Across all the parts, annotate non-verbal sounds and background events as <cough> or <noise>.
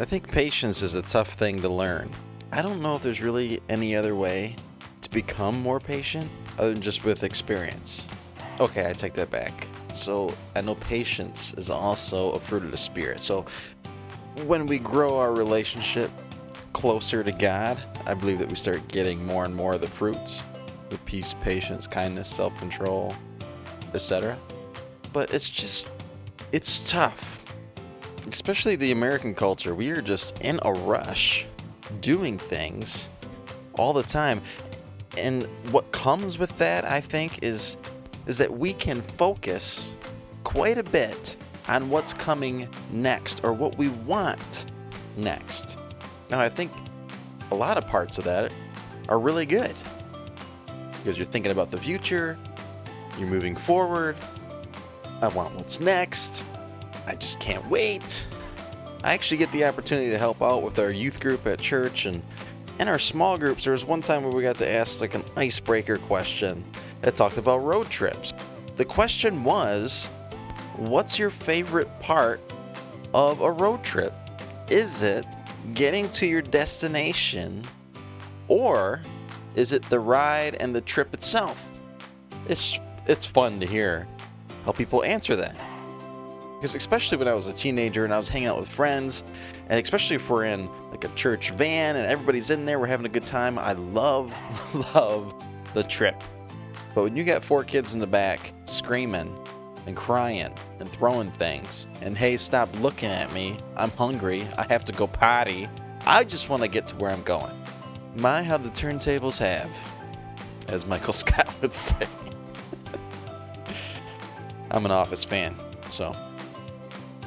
I think patience is a tough thing to learn. I don't know if there's really any other way to become more patient other than just with experience. Okay, I take that back. So I know patience is also a fruit of the Spirit. So when we grow our relationship closer to God, I believe that we start getting more and more of the fruits with peace, patience, kindness, self control, etc. But it's just, it's tough. Especially the American culture. We are just in a rush doing things all the time. And what comes with that, I think, is is that we can focus quite a bit on what's coming next or what we want next. Now, I think a lot of parts of that are really good because you're thinking about the future, you're moving forward. I want what's next. I just can't wait. I actually get the opportunity to help out with our youth group at church and in our small groups. There was one time where we got to ask like an icebreaker question that talked about road trips. The question was, what's your favorite part of a road trip? Is it getting to your destination or is it the ride and the trip itself? It's it's fun to hear how people answer that. Because especially when I was a teenager and I was hanging out with friends, and especially if we're in like a church van and everybody's in there, we're having a good time. I love, <laughs> love the trip. But when you got four kids in the back screaming and crying and throwing things, and hey, stop looking at me, I'm hungry, I have to go potty, I just want to get to where I'm going. My, how the turntables have, as Michael <laughs> Scott would say. I'm an Office fan, so.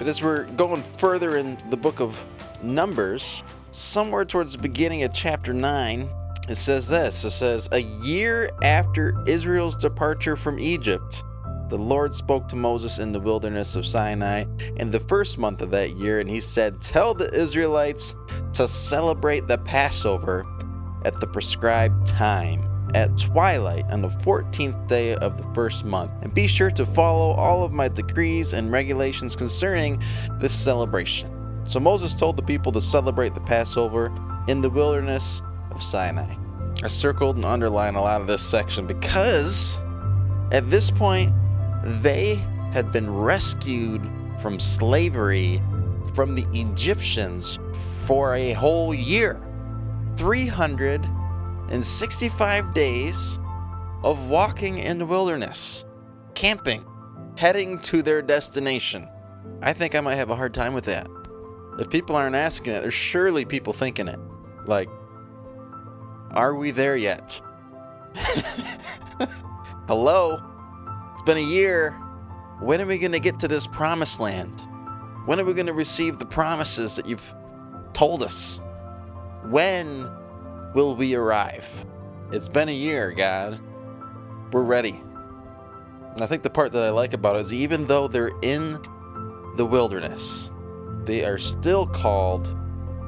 But as we're going further in the book of Numbers, somewhere towards the beginning of chapter 9, it says this. It says a year after israel's departure from egypt the lord spoke to moses in the wilderness of sinai in the first month of that year and he said tell the israelites to celebrate the passover at the prescribed time at twilight on the 14th day of the first month and be sure to follow all of my decrees and regulations concerning this celebration so moses told the people to celebrate the passover in the wilderness of Sinai. I circled and underlined a lot of this section because at this point they had been rescued from slavery from the Egyptians for a whole year. 365 days of walking in the wilderness, camping, heading to their destination. I think I might have a hard time with that. If people aren't asking it, there's surely people thinking it. Like, are we there yet? <laughs> Hello? It's been a year. When are we going to get to this promised land? When are we going to receive the promises that you've told us? When will we arrive? It's been a year, God. We're ready. And I think the part that I like about it is even though they're in the wilderness, they are still called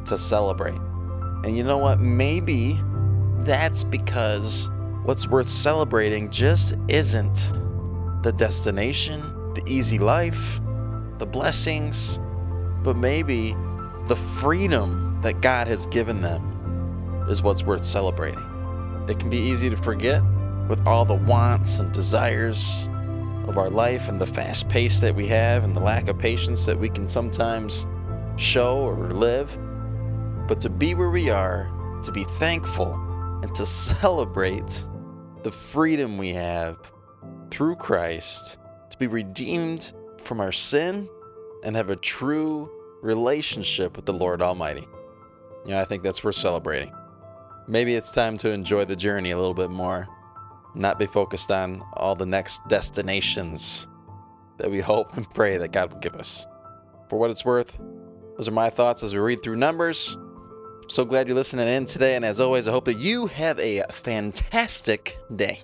to celebrate. And you know what? Maybe that's because what's worth celebrating just isn't the destination, the easy life, the blessings, but maybe the freedom that God has given them is what's worth celebrating. It can be easy to forget with all the wants and desires of our life and the fast pace that we have and the lack of patience that we can sometimes show or live. But to be where we are, to be thankful, and to <laughs> celebrate the freedom we have through Christ to be redeemed from our sin and have a true relationship with the Lord Almighty. You know, I think that's worth celebrating. Maybe it's time to enjoy the journey a little bit more, not be focused on all the next destinations that we hope and pray that God will give us. For what it's worth, those are my thoughts as we read through Numbers. So glad you're listening in today. And as always, I hope that you have a fantastic day.